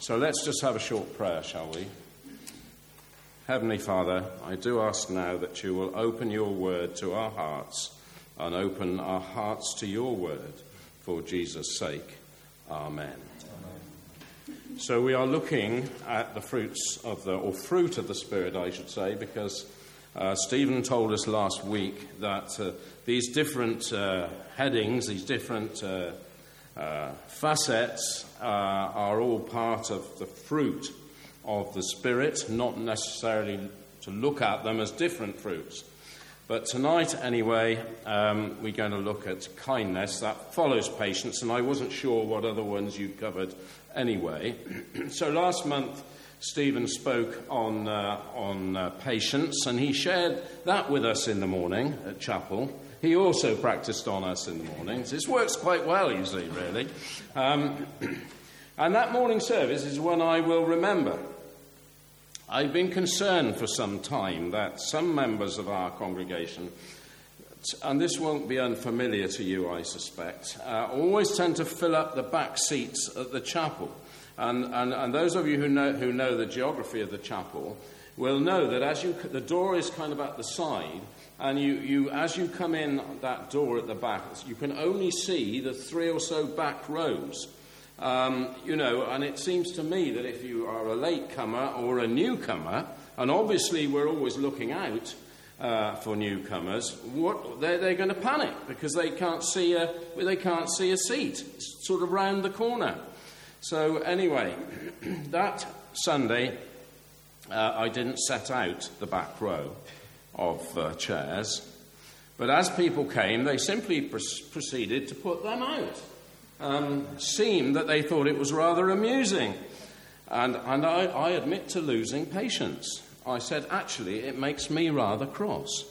So let's just have a short prayer, shall we? Heavenly Father, I do ask now that you will open your word to our hearts and open our hearts to your word for Jesus' sake. Amen. Amen. So we are looking at the fruits of the, or fruit of the Spirit, I should say, because uh, Stephen told us last week that uh, these different uh, headings, these different uh, facets uh, are all part of the fruit of the Spirit, not necessarily to look at them as different fruits. But tonight, anyway, um, we're going to look at kindness. That follows patience, and I wasn't sure what other ones you covered anyway. so last month, Stephen spoke on, uh, on uh, patience, and he shared that with us in the morning at chapel. He also practiced on us in the mornings. This works quite well, you see, really. Um, and that morning service is one I will remember. I've been concerned for some time that some members of our congregation, and this won't be unfamiliar to you, I suspect, uh, always tend to fill up the back seats at the chapel. And, and, and those of you who know, who know the geography of the chapel will know that as you, the door is kind of at the side, and you, you, as you come in that door at the back, you can only see the three or so back rows. Um, you know, and it seems to me that if you are a latecomer or a newcomer, and obviously we're always looking out uh, for newcomers, what, they're, they're going to panic because they can't see a, they can't see a seat sort of round the corner. So, anyway, that Sunday, uh, I didn't set out the back row of uh, chairs. But as people came, they simply pr- proceeded to put them out. Um, seemed that they thought it was rather amusing. And, and I, I admit to losing patience. I said, actually, it makes me rather cross.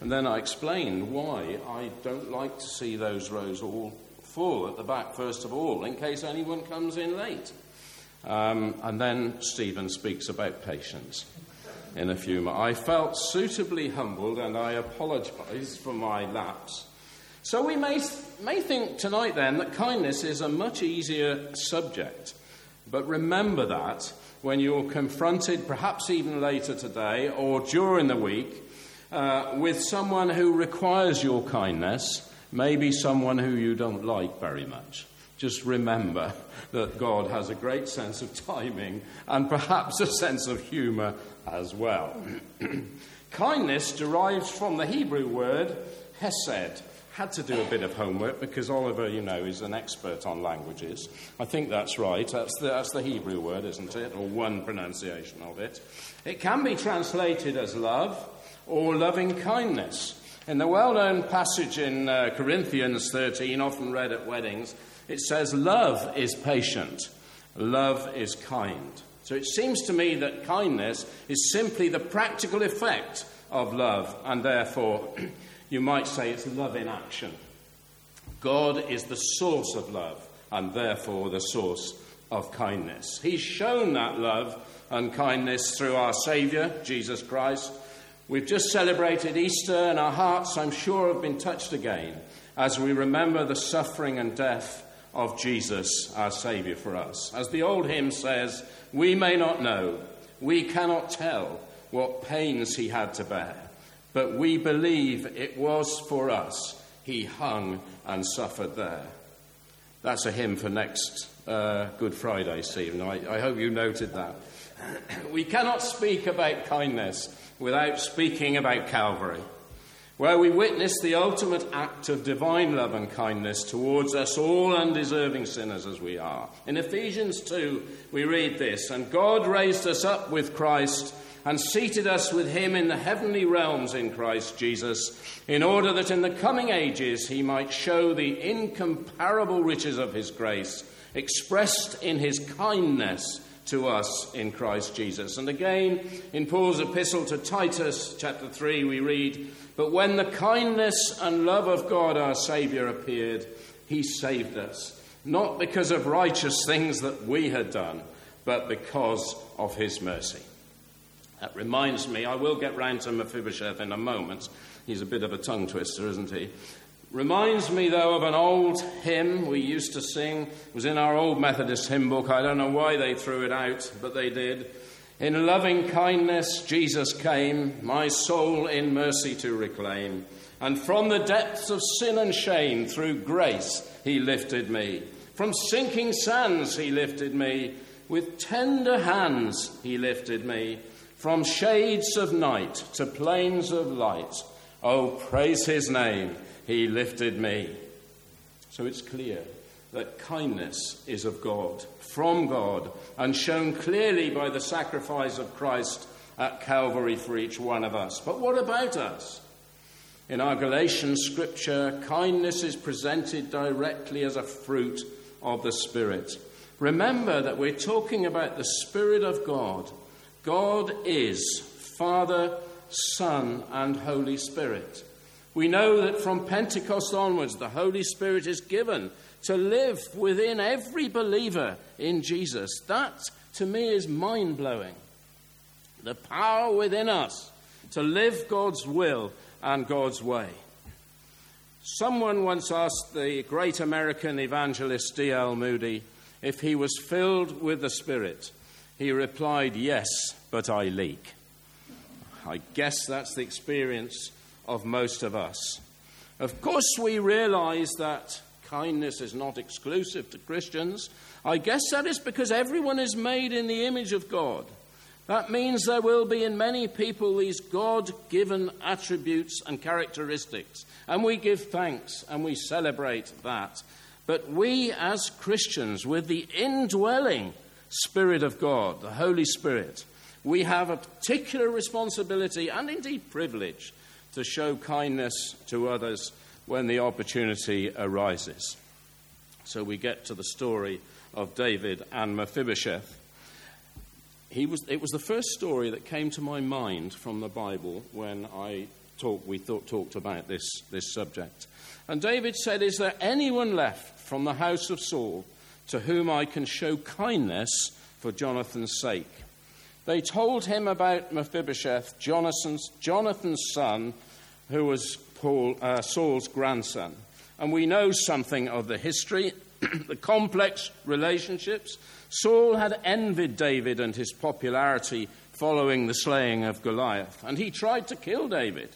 And then I explained why I don't like to see those rows all full at the back, first of all, in case anyone comes in late. Um, and then Stephen speaks about patience in a few months. I felt suitably humbled and I apologize for my lapse. So we may, may think tonight then that kindness is a much easier subject. But remember that when you're confronted, perhaps even later today or during the week, uh, with someone who requires your kindness, maybe someone who you don't like very much. Just remember that God has a great sense of timing and perhaps a sense of humour as well. Kindness derives from the Hebrew word hesed. Had to do a bit of homework because Oliver, you know, is an expert on languages. I think that's right. That's the, that's the Hebrew word, isn't it? Or one pronunciation of it. It can be translated as love or loving kindness. In the well known passage in uh, Corinthians 13, often read at weddings, it says, Love is patient, love is kind. So it seems to me that kindness is simply the practical effect of love, and therefore you might say it's love in action. God is the source of love, and therefore the source of kindness. He's shown that love and kindness through our Saviour, Jesus Christ. We've just celebrated Easter, and our hearts, I'm sure, have been touched again as we remember the suffering and death of Jesus, our Saviour, for us. As the old hymn says, we may not know, we cannot tell what pains he had to bear, but we believe it was for us he hung and suffered there. That's a hymn for next uh, Good Friday, Stephen. I, I hope you noted that. we cannot speak about kindness without speaking about Calvary where we witness the ultimate act of divine love and kindness towards us, all undeserving sinners as we are. In Ephesians 2, we read this And God raised us up with Christ and seated us with him in the heavenly realms in Christ Jesus, in order that in the coming ages he might show the incomparable riches of his grace, expressed in his kindness to us in Christ Jesus. And again, in Paul's epistle to Titus, chapter 3, we read, But when the kindness and love of God our Saviour appeared, he saved us, not because of righteous things that we had done, but because of his mercy. That reminds me, I will get round to Mephibosheth in a moment. He's a bit of a tongue twister, isn't he? Reminds me, though, of an old hymn we used to sing. It was in our old Methodist hymn book. I don't know why they threw it out, but they did. In loving kindness, Jesus came, my soul in mercy to reclaim. And from the depths of sin and shame, through grace, he lifted me. From sinking sands, he lifted me. With tender hands, he lifted me. From shades of night to plains of light. Oh, praise his name he lifted me. So it's clear that kindness is of God, from God, and shown clearly by the sacrifice of Christ at Calvary for each one of us. But what about us? In our Galatian scripture, kindness is presented directly as a fruit of the Spirit. Remember that we're talking about the Spirit of God. God is Father, Son, and Holy Spirit. We know that from Pentecost onwards, the Holy Spirit is given to live within every believer in Jesus. That, to me, is mind blowing. The power within us to live God's will and God's way. Someone once asked the great American evangelist D.L. Moody if he was filled with the Spirit. He replied, Yes, but I leak. I guess that's the experience of most of us. Of course, we realize that kindness is not exclusive to Christians. I guess that is because everyone is made in the image of God. That means there will be in many people these God given attributes and characteristics. And we give thanks and we celebrate that. But we, as Christians, with the indwelling Spirit of God, the Holy Spirit, we have a particular responsibility and indeed privilege to show kindness to others when the opportunity arises. So we get to the story of David and Mephibosheth. He was, it was the first story that came to my mind from the Bible when I talk, we thought, talked about this, this subject. And David said, Is there anyone left from the house of Saul to whom I can show kindness for Jonathan's sake? They told him about Mephibosheth, Jonathan's, Jonathan's son, who was Paul, uh, Saul's grandson. And we know something of the history, the complex relationships. Saul had envied David and his popularity following the slaying of Goliath, and he tried to kill David,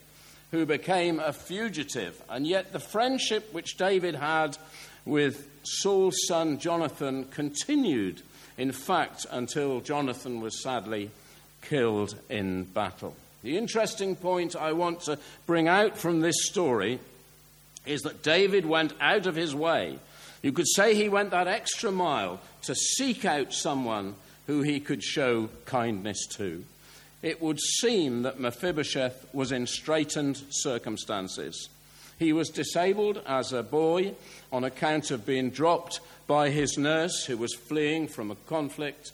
who became a fugitive. And yet, the friendship which David had with Saul's son Jonathan continued, in fact, until Jonathan was sadly killed in battle. The interesting point I want to bring out from this story is that David went out of his way. You could say he went that extra mile to seek out someone who he could show kindness to. It would seem that Mephibosheth was in straitened circumstances. He was disabled as a boy on account of being dropped by his nurse, who was fleeing from a conflict,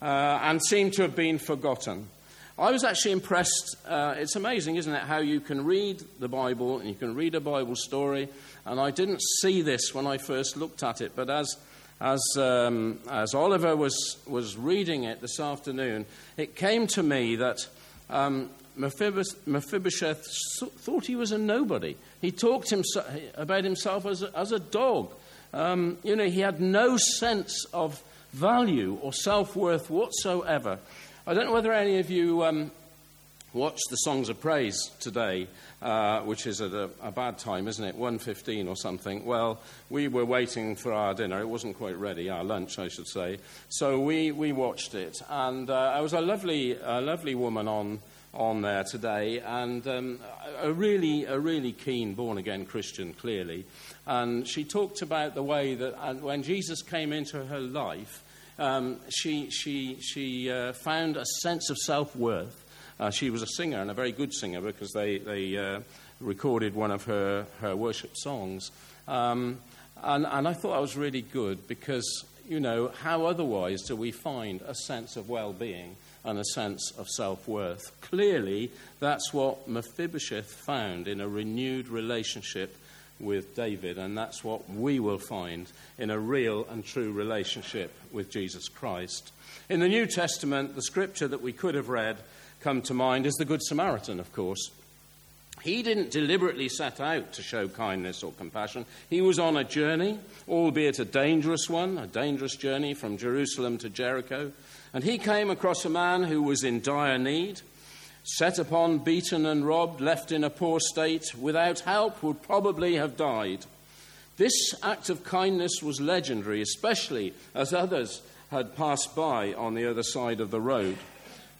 uh, and seemed to have been forgotten. I was actually impressed. Uh, it's amazing, isn't it, how you can read the Bible and you can read a Bible story. And I didn't see this when I first looked at it, but as, as, um, as Oliver was, was reading it this afternoon, it came to me that um, Mephibosheth, Mephibosheth thought he was a nobody. He talked himself, about himself as a, as a dog. Um, you know, he had no sense of value or self worth whatsoever. I don't know whether any of you um, watched the Songs of Praise today, uh, which is at a, a, bad time, isn't it? 1.15 or something. Well, we were waiting for our dinner. It wasn't quite ready, our lunch, I should say. So we, we watched it. And uh, there was a lovely, a lovely woman on, on there today, and um, a, really, a really keen born-again Christian, clearly. And she talked about the way that when Jesus came into her life, um, she, she, she uh, found a sense of self worth. Uh, she was a singer and a very good singer because they, they uh, recorded one of her, her worship songs. Um, and, and I thought that was really good because, you know, how otherwise do we find a sense of well being and a sense of self worth? Clearly, that's what Mephibosheth found in a renewed relationship with David, and that's what we will find in a real and true relationship with Jesus Christ. In the New Testament, the scripture that we could have read come to mind is the Good Samaritan, of course. He didn't deliberately set out to show kindness or compassion. He was on a journey, albeit a dangerous one, a dangerous journey from Jerusalem to Jericho. And he came across a man who was in dire need, set upon, beaten and robbed, left in a poor state, without help, would probably have died. This act of kindness was legendary, especially as others had passed by on the other side of the road.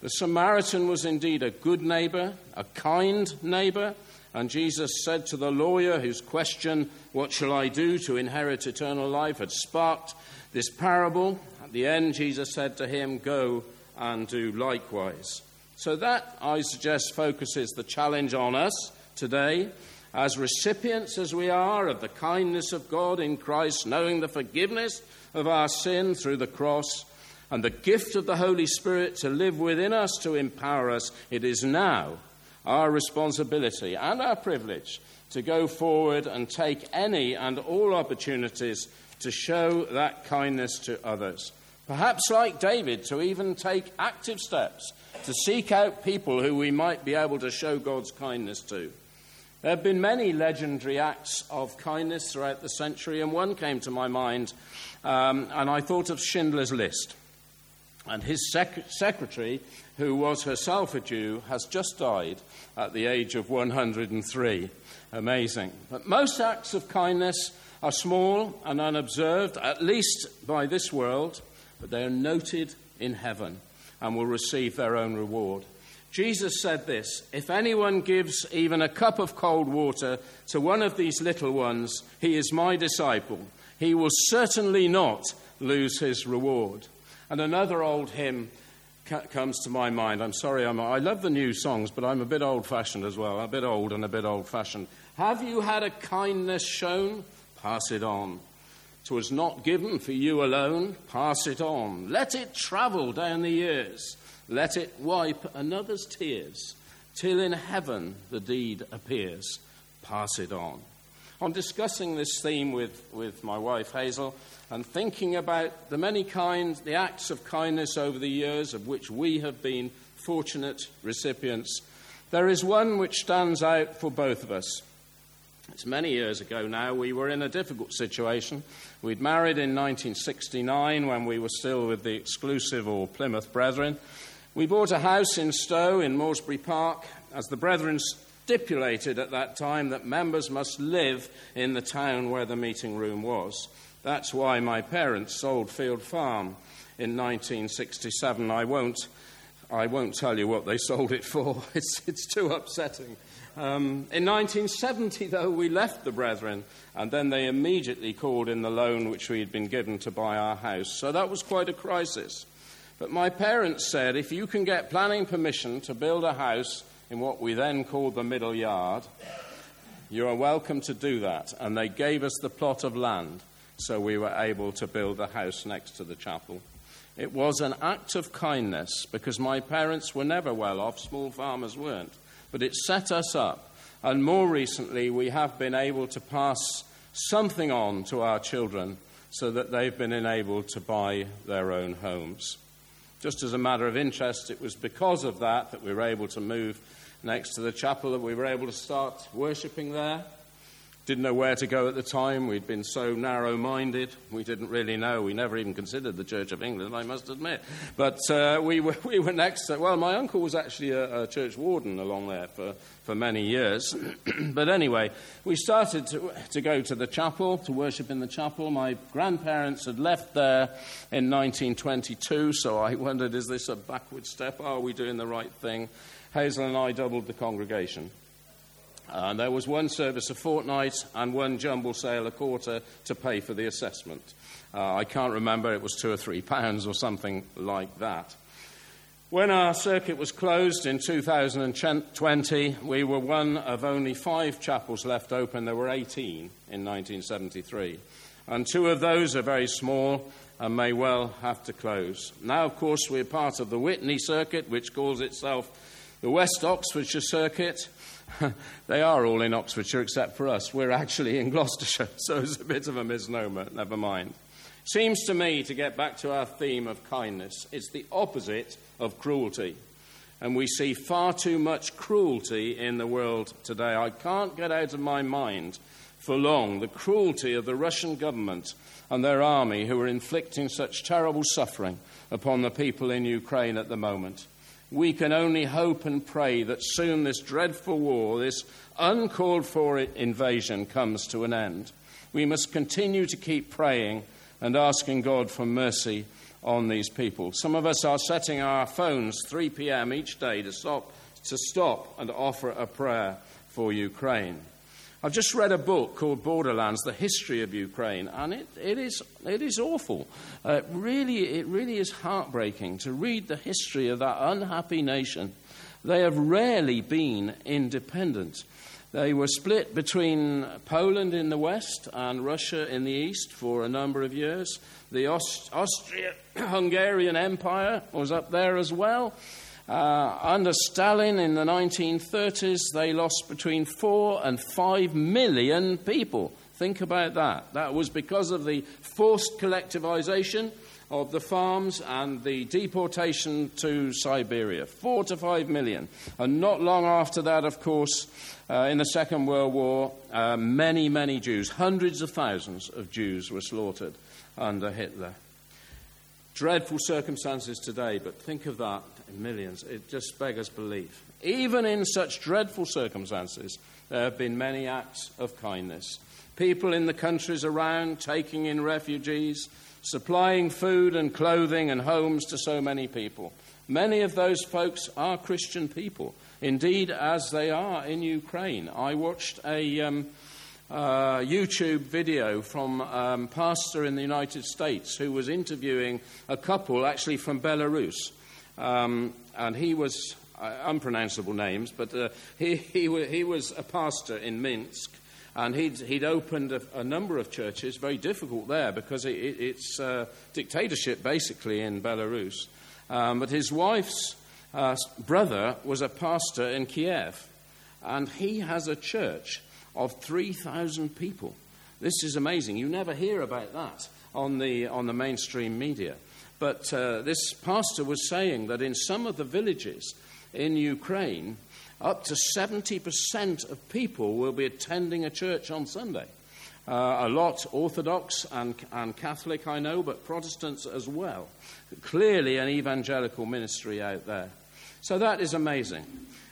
The Samaritan was indeed a good neighbor, a kind neighbor, and Jesus said to the lawyer whose question, What shall I do to inherit eternal life, had sparked this parable. At the end, Jesus said to him, Go and do likewise. So that, I suggest, focuses the challenge on us today as recipients as we are of the kindness of God in Christ, knowing the forgiveness of our sin through the cross and the gift of the Holy Spirit to live within us to empower us, it is now our responsibility and our privilege to go forward and take any and all opportunities to show that kindness to others. Perhaps, like David, to even take active steps to seek out people who we might be able to show God's kindness to. There have been many legendary acts of kindness throughout the century, and one came to my mind, um, and I thought of Schindler's List. And his sec- secretary, who was herself a Jew, has just died at the age of 103. Amazing. But most acts of kindness are small and unobserved, at least by this world, but they are noted in heaven and will receive their own reward. Jesus said this If anyone gives even a cup of cold water to one of these little ones, he is my disciple. He will certainly not lose his reward. And another old hymn comes to my mind. I'm sorry, I'm, I love the new songs, but I'm a bit old fashioned as well. A bit old and a bit old fashioned. Have you had a kindness shown? Pass it on. Twas not given for you alone. Pass it on. Let it travel down the years. Let it wipe another's tears. Till in heaven the deed appears. Pass it on. On discussing this theme with, with my wife Hazel, and thinking about the many kinds, the acts of kindness over the years of which we have been fortunate recipients, there is one which stands out for both of us. It's many years ago now. We were in a difficult situation. We'd married in 1969 when we were still with the exclusive or Plymouth Brethren. We bought a house in Stowe in Moresby Park as the Brethren stipulated at that time that members must live in the town where the meeting room was. That's why my parents sold Field Farm in 1967. I won't, I won't tell you what they sold it for, it's, it's too upsetting. Um, in 1970, though, we left the Brethren, and then they immediately called in the loan which we had been given to buy our house. So that was quite a crisis. But my parents said if you can get planning permission to build a house in what we then called the middle yard, you are welcome to do that. And they gave us the plot of land so we were able to build the house next to the chapel. It was an act of kindness because my parents were never well off, small farmers weren't, but it set us up. And more recently, we have been able to pass something on to our children so that they've been enabled to buy their own homes. Just as a matter of interest, it was because of that that we were able to move next to the chapel, that we were able to start worshipping there. Didn't know where to go at the time. We'd been so narrow minded. We didn't really know. We never even considered the Church of England, I must admit. But uh, we, were, we were next to, well, my uncle was actually a, a church warden along there for, for many years. but anyway, we started to, to go to the chapel, to worship in the chapel. My grandparents had left there in 1922, so I wondered, is this a backward step? Are we doing the right thing? Hazel and I doubled the congregation. Uh, there was one service a fortnight and one jumble sale a quarter to pay for the assessment. Uh, I can't remember, it was two or three pounds or something like that. When our circuit was closed in 2020, we were one of only five chapels left open. There were 18 in 1973. And two of those are very small and may well have to close. Now, of course, we're part of the Witney Circuit, which calls itself the West Oxfordshire Circuit. they are all in Oxfordshire except for us. We're actually in Gloucestershire, so it's a bit of a misnomer, never mind. Seems to me, to get back to our theme of kindness, it's the opposite of cruelty. and we see far too much cruelty in the world today. I can't get out of my mind for long the cruelty of the Russian government and their army who are inflicting such terrible suffering upon the people in Ukraine at the moment. We can only hope and pray that soon this dreadful war, this uncalled for invasion, comes to an end. We must continue to keep praying and asking God for mercy on these people. Some of us are setting our phones 3 p.m. each day to stop, to stop and offer a prayer for Ukraine. I've just read a book called Borderlands, The History of Ukraine, and it, it, is, it is awful. Uh, really, it really is heartbreaking to read the history of that unhappy nation. They have rarely been independent. They were split between Poland in the west and Russia in the east for a number of years. The Aust- Austria Hungarian Empire was up there as well. Uh, under Stalin in the 1930s, they lost between four and five million people. Think about that. That was because of the forced collectivization of the farms and the deportation to Siberia. Four to five million. And not long after that, of course, uh, in the Second World War, uh, many, many Jews, hundreds of thousands of Jews, were slaughtered under Hitler. Dreadful circumstances today, but think of that in millions. It just beggars belief. Even in such dreadful circumstances, there have been many acts of kindness. People in the countries around taking in refugees, supplying food and clothing and homes to so many people. Many of those folks are Christian people, indeed, as they are in Ukraine. I watched a. Um, uh, YouTube video from a um, pastor in the United States who was interviewing a couple actually from Belarus. Um, and he was uh, unpronounceable names, but uh, he, he, he, was a pastor in Minsk. And he'd, he'd opened a, a number of churches, very difficult there because it, it, it's uh, dictatorship basically in Belarus. Um, but his wife's uh, brother was a pastor in Kiev, and he has a church of 3,000 people. This is amazing. You never hear about that on the, on the mainstream media. But uh, this pastor was saying that in some of the villages in Ukraine, up to 70% of people will be attending a church on Sunday. Uh, a lot Orthodox and, and Catholic, I know, but Protestants as well. Clearly, an evangelical ministry out there. So that is amazing.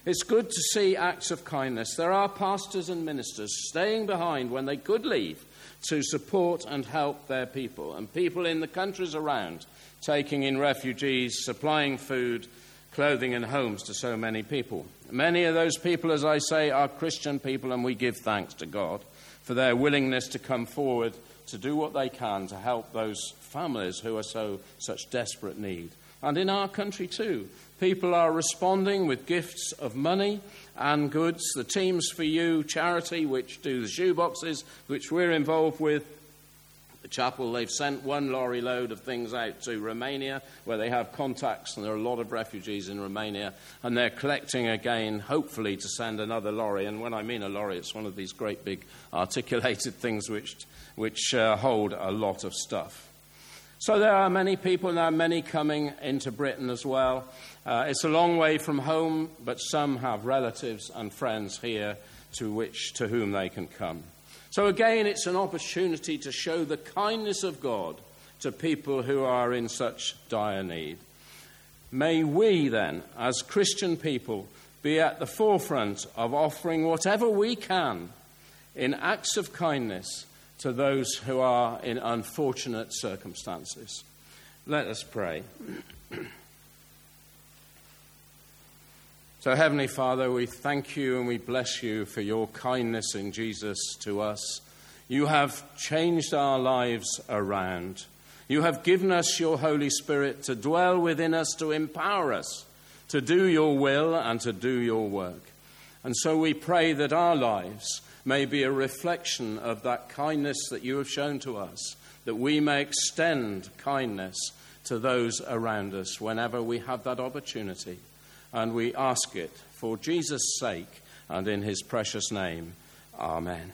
It's good to see acts of kindness. There are pastors and ministers staying behind when they could leave to support and help their people, and people in the countries around taking in refugees, supplying food, clothing, and homes to so many people. Many of those people, as I say, are Christian people, and we give thanks to God for their willingness to come forward to do what they can to help those families who are so such desperate need. And in our country too, People are responding with gifts of money and goods. The Teams4U charity, which do the shoeboxes, which we're involved with, chapel, they've sent one lorry load of things out to Romania, where they have contacts, and there are a lot of refugees in Romania, and they're collecting again, hopefully, to send another lorry. And when I mean a lorry, it's one of these great big articulated things which, which uh, hold a lot of stuff. So there are many people, there are many coming into Britain as well. Uh, it's a long way from home, but some have relatives and friends here to, which, to whom they can come. So, again, it's an opportunity to show the kindness of God to people who are in such dire need. May we then, as Christian people, be at the forefront of offering whatever we can in acts of kindness to those who are in unfortunate circumstances. Let us pray. So, Heavenly Father, we thank you and we bless you for your kindness in Jesus to us. You have changed our lives around. You have given us your Holy Spirit to dwell within us, to empower us to do your will and to do your work. And so we pray that our lives may be a reflection of that kindness that you have shown to us, that we may extend kindness to those around us whenever we have that opportunity and we ask it for Jesus' sake and in his precious name. Amen.